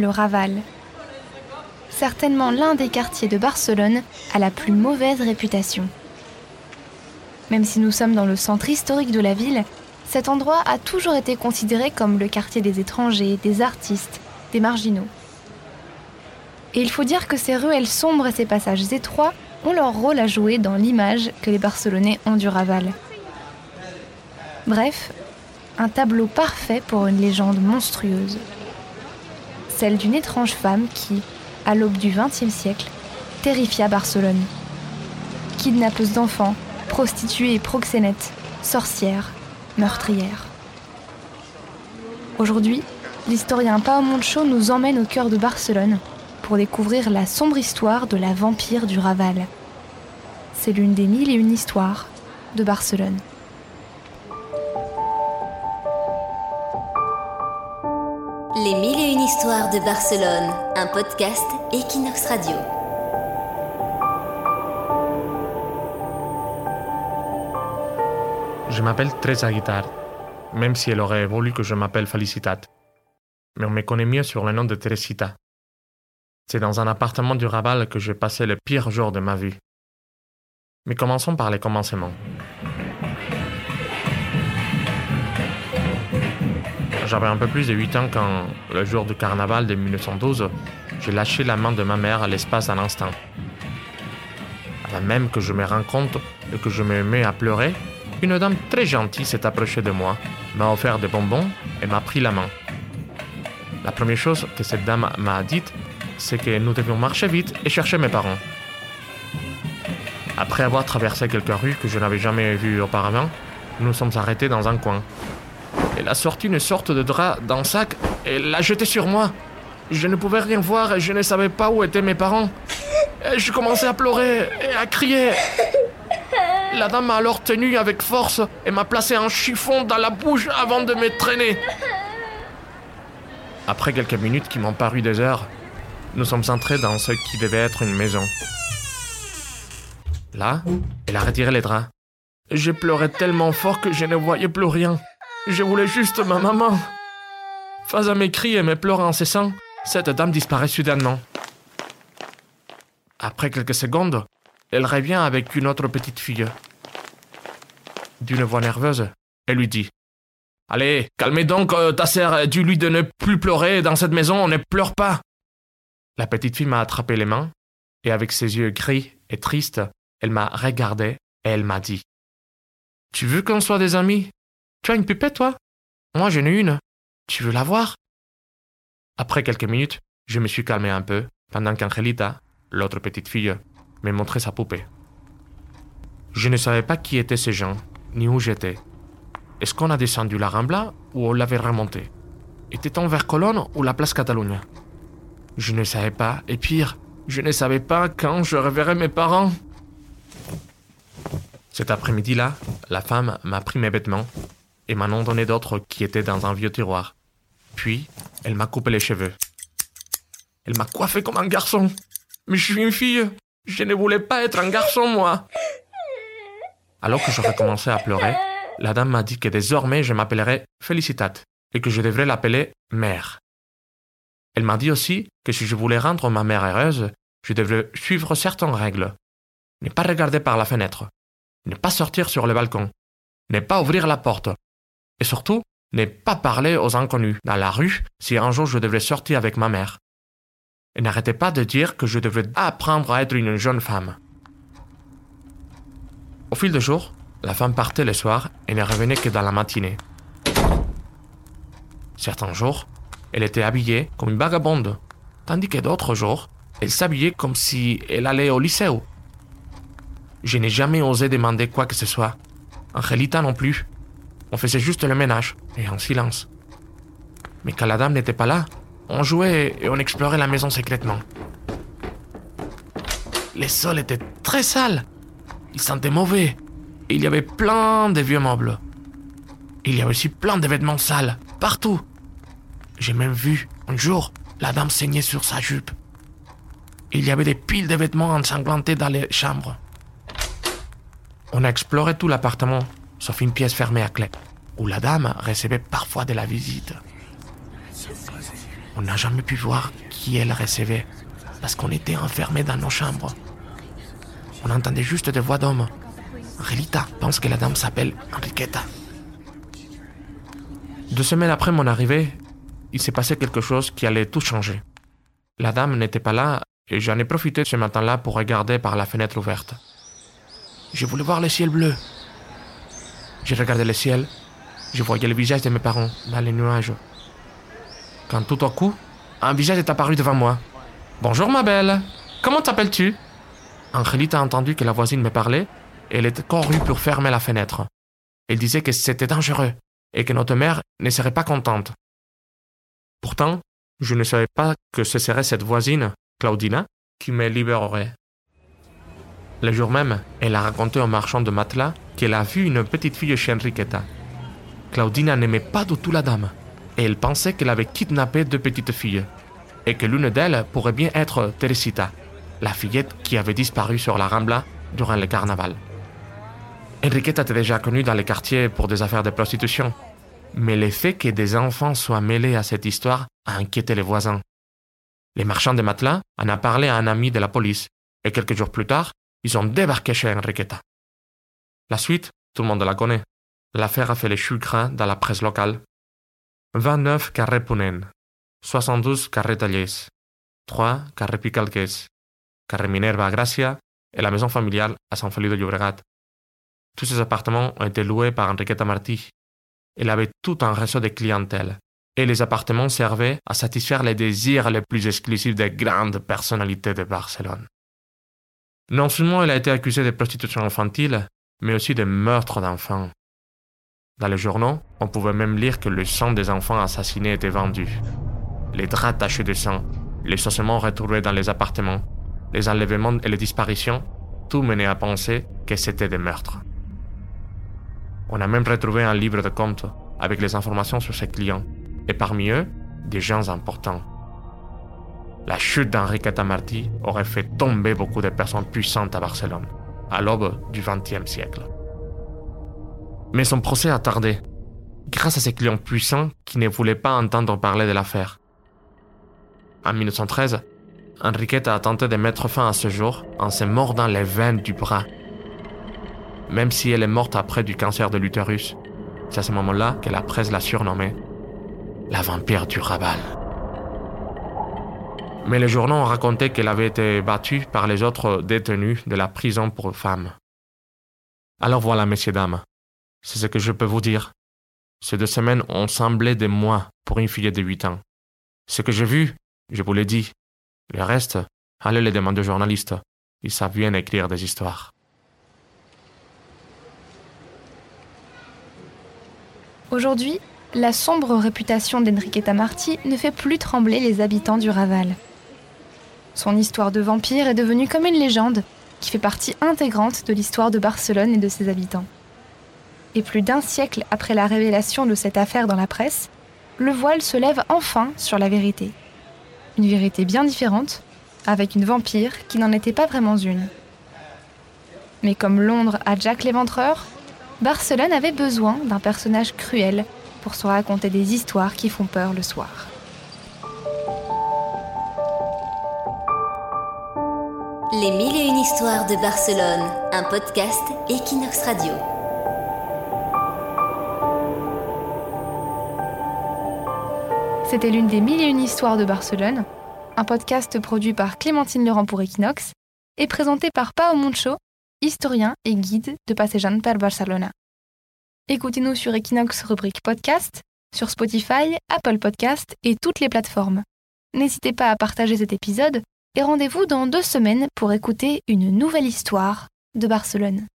le Raval. Certainement l'un des quartiers de Barcelone à la plus mauvaise réputation. Même si nous sommes dans le centre historique de la ville, cet endroit a toujours été considéré comme le quartier des étrangers, des artistes, des marginaux. Et il faut dire que ces ruelles sombres et ces passages étroits ont leur rôle à jouer dans l'image que les Barcelonais ont du Raval. Bref, un tableau parfait pour une légende monstrueuse. Celle d'une étrange femme qui, à l'aube du XXe siècle, terrifia Barcelone. Kidnappeuse d'enfants, prostituée et proxénète, sorcière, meurtrière. Aujourd'hui, l'historien Pao Moncho nous emmène au cœur de Barcelone pour découvrir la sombre histoire de la vampire du Raval. C'est l'une des mille et une histoires de Barcelone. Les mille et une histoires de Barcelone, un podcast Equinox Radio. Je m'appelle Teresa Guitard, même si elle aurait voulu que je m'appelle Felicitat. Mais on me connaît mieux sur le nom de Teresita. C'est dans un appartement du Raval que j'ai passé le pire jour de ma vie. Mais commençons par les commencements. J'avais un peu plus de 8 ans quand, le jour du carnaval de 1912, j'ai lâché la main de ma mère à l'espace d'un instant. Avant même que je me rende compte et que je me mets à pleurer, une dame très gentille s'est approchée de moi, m'a offert des bonbons et m'a pris la main. La première chose que cette dame m'a dite, c'est que nous devions marcher vite et chercher mes parents. Après avoir traversé quelques rues que je n'avais jamais vues auparavant, nous sommes arrêtés dans un coin. Elle a sorti une sorte de drap d'un sac et l'a jeté sur moi. Je ne pouvais rien voir et je ne savais pas où étaient mes parents. Je commençais à pleurer et à crier. La dame m'a alors tenu avec force et m'a placé un chiffon dans la bouche avant de me traîner. Après quelques minutes qui m'ont paru des heures, nous sommes entrés dans ce qui devait être une maison. Là, elle a retiré les draps. Je pleurais tellement fort que je ne voyais plus rien. Je voulais juste ma maman. Face à mes cris et mes pleurs incessants, cette dame disparaît soudainement. Après quelques secondes, elle revient avec une autre petite fille. D'une voix nerveuse, elle lui dit Allez, calmez donc euh, ta sœur, dis-lui de ne plus pleurer dans cette maison, on ne pleure pas. La petite fille m'a attrapé les mains, et avec ses yeux gris et tristes, elle m'a regardé et elle m'a dit Tu veux qu'on soit des amis? Tu as une pupette, toi? Moi, j'en ai une. Tu veux la voir? Après quelques minutes, je me suis calmé un peu, pendant qu'Angelita, l'autre petite fille, me montrait sa poupée. Je ne savais pas qui étaient ces gens, ni où j'étais. Est-ce qu'on a descendu la Rambla ou on l'avait remonté Était-on vers Colonne ou la place Catalunya? Je ne savais pas, et pire, je ne savais pas quand je reverrais mes parents. Cet après-midi-là, la femme m'a pris mes vêtements et m'en ont donné d'autres qui étaient dans un vieux tiroir. Puis, elle m'a coupé les cheveux. Elle m'a coiffé comme un garçon. Mais je suis une fille. Je ne voulais pas être un garçon, moi. Alors que j'aurais commencé à pleurer, la dame m'a dit que désormais je m'appellerais Felicitat et que je devrais l'appeler mère. Elle m'a dit aussi que si je voulais rendre ma mère heureuse, je devrais suivre certaines règles. Ne pas regarder par la fenêtre, ne pas sortir sur le balcon, ne pas ouvrir la porte, et surtout, ne pas parler aux inconnus dans la rue si un jour je devrais sortir avec ma mère. Et n'arrêtez pas de dire que je devrais apprendre à être une jeune femme. Au fil des jours, la femme partait le soir et ne revenait que dans la matinée. Certains jours, elle était habillée comme une vagabonde, tandis que d'autres jours, elle s'habillait comme si elle allait au lycée. Je n'ai jamais osé demander quoi que ce soit. Angelita non plus. On faisait juste le ménage, et en silence. Mais quand la dame n'était pas là, on jouait et on explorait la maison secrètement. Les sols étaient très sales. Ils sentaient mauvais. Il y avait plein de vieux meubles. Il y avait aussi plein de vêtements sales, partout. J'ai même vu, un jour, la dame saigner sur sa jupe. Il y avait des piles de vêtements ensanglantés dans les chambres. On a exploré tout l'appartement, sauf une pièce fermée à clé, où la dame recevait parfois de la visite. On n'a jamais pu voir qui elle recevait parce qu'on était enfermés dans nos chambres. On entendait juste des voix d'hommes. Relita pense que la dame s'appelle Enriqueta. Deux semaines après mon arrivée, il s'est passé quelque chose qui allait tout changer. La dame n'était pas là et j'en ai profité ce matin-là pour regarder par la fenêtre ouverte. Je voulais voir le ciel bleu. J'ai regardé le ciel, je voyais le visage de mes parents dans les nuages. Quand tout à coup, un visage est apparu devant moi. Bonjour ma belle, comment t'appelles-tu? Angélique a entendu que la voisine me parlait et elle était courue pour fermer la fenêtre. Elle disait que c'était dangereux et que notre mère ne serait pas contente. Pourtant, je ne savais pas que ce serait cette voisine, Claudina, qui me libérerait. Le jour même, elle a raconté au marchand de matelas qu'elle a vu une petite fille chez Enriqueta. Claudina n'aimait pas du tout la dame, et elle pensait qu'elle avait kidnappé deux petites filles, et que l'une d'elles pourrait bien être Teresita, la fillette qui avait disparu sur la Rambla durant le carnaval. Enriqueta était déjà connue dans les quartiers pour des affaires de prostitution, mais le fait que des enfants soient mêlés à cette histoire a inquiété les voisins. Les marchands de matelas en ont parlé à un ami de la police, et quelques jours plus tard, ils ont débarqué chez Enriqueta. La suite, tout le monde la connaît. L'affaire a fait les choux dans la presse locale. 29 carré Punen, 72 carré Tallés, 3 carré Picalqués, carré Minerva à Gracia et la maison familiale à San Feliu de Llobregat. Tous ces appartements ont été loués par Enriqueta Martí. Elle avait tout un réseau de clientèle, et les appartements servaient à satisfaire les désirs les plus exclusifs des grandes personnalités de Barcelone. Non seulement elle a été accusée de prostitution infantile, mais aussi de meurtre d'enfants. Dans les journaux, on pouvait même lire que le sang des enfants assassinés était vendu. Les draps tachés de sang, les ossements retrouvés dans les appartements, les enlèvements et les disparitions, tout menait à penser que c'était des meurtres. On a même retrouvé un livre de comptes avec les informations sur ses clients, et parmi eux, des gens importants. La chute d'Enriqueta Martí aurait fait tomber beaucoup de personnes puissantes à Barcelone, à l'aube du XXe siècle. Mais son procès a tardé, grâce à ses clients puissants qui ne voulaient pas entendre parler de l'affaire. En 1913, Enriqueta a tenté de mettre fin à ce jour en se mordant les veines du bras. Même si elle est morte après du cancer de l'utérus, c'est à ce moment-là que la presse l'a surnommée la vampire du Raval. Mais les journaux ont qu'elle avait été battue par les autres détenus de la prison pour femmes. Alors voilà, messieurs, dames, c'est ce que je peux vous dire. Ces deux semaines ont semblé des mois pour une fille de 8 ans. Ce que j'ai vu, je vous l'ai dit. Le reste, allez les demander aux journalistes. Ils savent bien écrire des histoires. Aujourd'hui, la sombre réputation d'Enriqueta Marti ne fait plus trembler les habitants du Raval. Son histoire de vampire est devenue comme une légende qui fait partie intégrante de l'histoire de Barcelone et de ses habitants. Et plus d'un siècle après la révélation de cette affaire dans la presse, le voile se lève enfin sur la vérité. Une vérité bien différente, avec une vampire qui n'en était pas vraiment une. Mais comme Londres a Jack l'Éventreur, Barcelone avait besoin d'un personnage cruel pour se raconter des histoires qui font peur le soir. Les mille et une histoires de Barcelone, un podcast Equinox Radio. C'était l'une des mille et une histoires de Barcelone, un podcast produit par Clémentine Laurent pour Equinox et présenté par Pao Moncho, historien et guide de Passejan per Barcelona. Écoutez-nous sur Equinox rubrique podcast, sur Spotify, Apple Podcast et toutes les plateformes. N'hésitez pas à partager cet épisode et rendez-vous dans deux semaines pour écouter une nouvelle histoire de Barcelone.